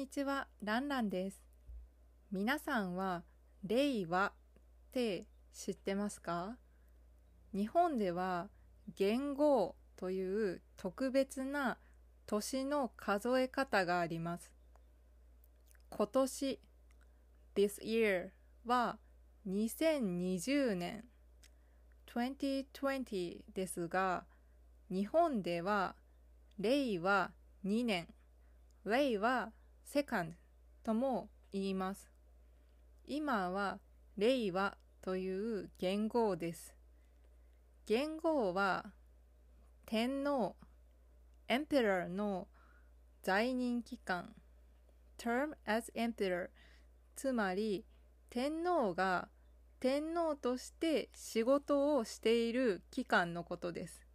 にちは、ランランです。皆さんは、令和って知ってますか？日本では、元号という特別な年の数え方があります。今年、this year は2020年、2020ですが、日本では令和2年、令和セカンドとも言います。今は令和という元号です。元号は天皇、emperor の在任期間、term as emperor つまり天皇が天皇として仕事をしている期間のことです。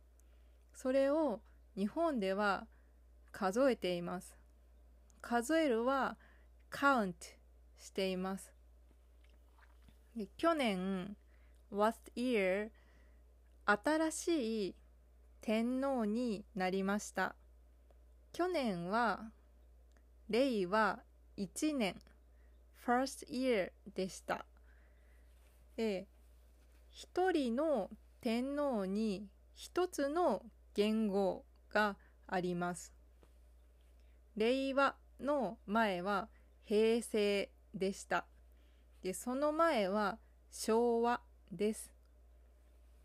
それを日本では数えています。数えるは count しています。で去年 last year 新しい天皇になりました。去年は令和1年 first year でした。で、一人の天皇に一つの元号があります。令和の前は平成でした。で、その前は昭和です。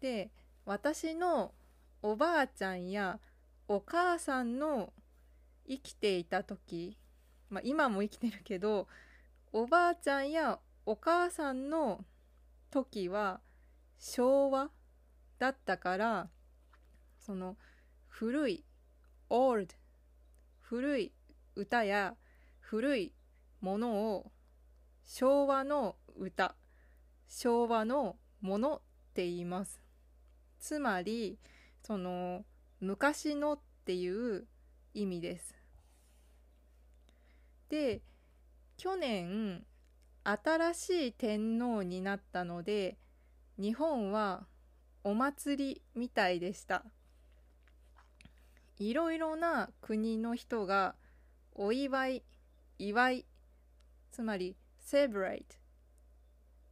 で、私のおばあちゃんやお母さんの生きていた時、まあ今も生きてるけど、おばあちゃんやお母さんの時は昭和だったから、その古い old 古い歌や古いものを昭和の歌昭和のものって言います。つまりその昔のっていう意味です。で去年新しい天皇になったので日本はお祭りみたいでした。いろいろな国の人がお祝い、祝い、つまり celebrate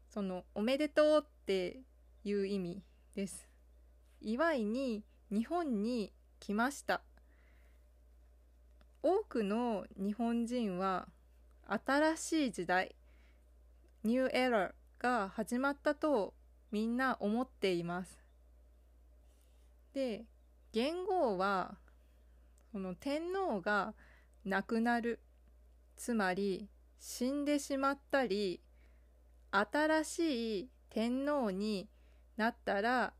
そのおめでとうっていう意味です。祝いに日本に来ました。多くの日本人は新しい時代、ニューエラーが始まったとみんな思っています。で、元号はその天皇が亡くなる。つまり死んでしまったり新しい天皇になったら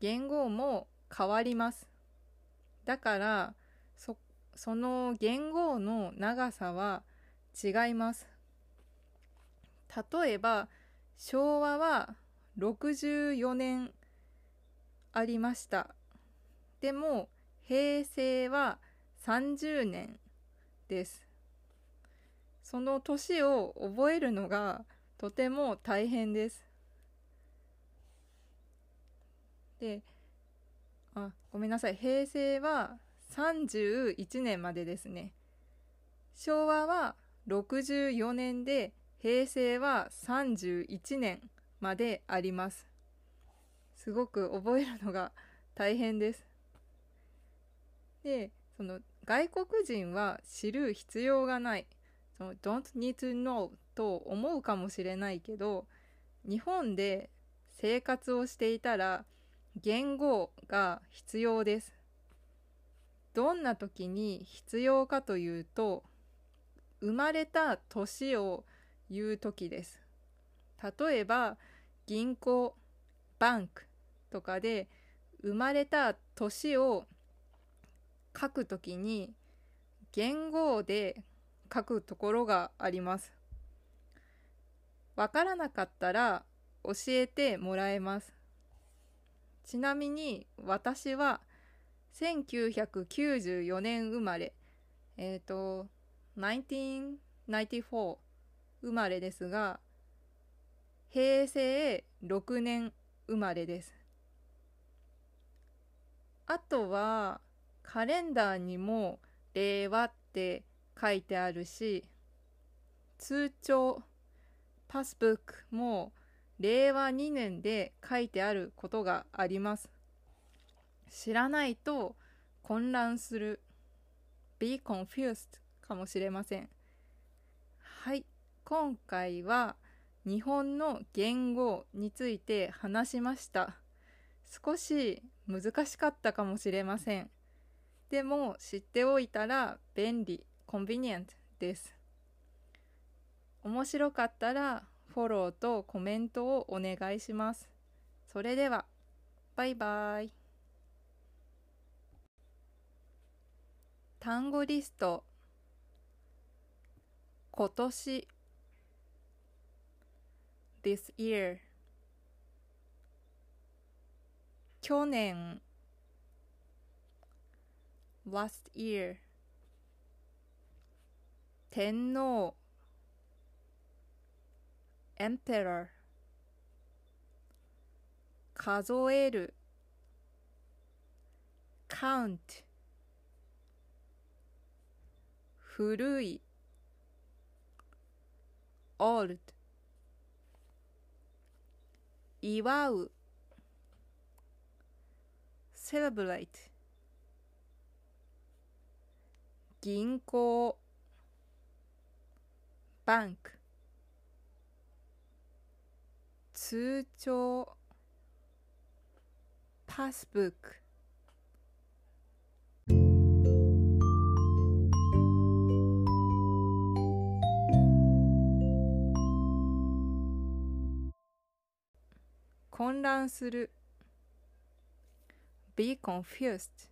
元号も変わります。だからそその元号の長さは違います。例えば昭和は64年ありました。でも平成は30年です。その年を覚えるのがとても大変です。で、あ、ごめんなさい。平成は31年までですね。昭和は64年で、平成は31年まであります。すごく覚えるのが大変です。で、その外国人は知る必要がない。その don't need to know と思うかもしれないけど、日本で生活をしていたら言語が必要です。どんな時に必要かというと、生まれた年を言う時です。例えば、銀行、バンクとかで生まれた年を書くときに元号で書くところがあります。わからなかったら教えてもらえます。ちなみに私は1994年生まれ、えっ、ー、と、1994生まれですが、平成6年生まれです。あとは、カレンダーにも令和って書いてあるし、通帳パスブックも令和2年で書いてあることがあります。知らないと混乱する。be confused かもしれません。はい。今回は日本の言語について話しました。少し難しかったかもしれません。でも知っておいたら便利コンビニエントです。面白かったらフォローとコメントをお願いします。それではバイバイ。単語リスト。今年。This year 去年。Last year 天皇 emperor 数える count 古い old 祝う celebrate 銀行バンク通帳パスブック。混乱する。Be confused